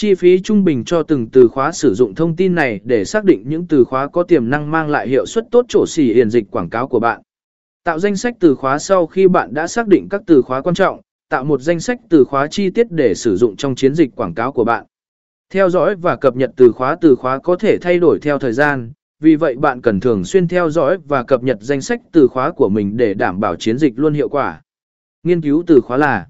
Chi phí trung bình cho từng từ khóa sử dụng thông tin này để xác định những từ khóa có tiềm năng mang lại hiệu suất tốt chỗ xỉ hiển dịch quảng cáo của bạn. Tạo danh sách từ khóa sau khi bạn đã xác định các từ khóa quan trọng, tạo một danh sách từ khóa chi tiết để sử dụng trong chiến dịch quảng cáo của bạn. Theo dõi và cập nhật từ khóa từ khóa có thể thay đổi theo thời gian, vì vậy bạn cần thường xuyên theo dõi và cập nhật danh sách từ khóa của mình để đảm bảo chiến dịch luôn hiệu quả. Nghiên cứu từ khóa là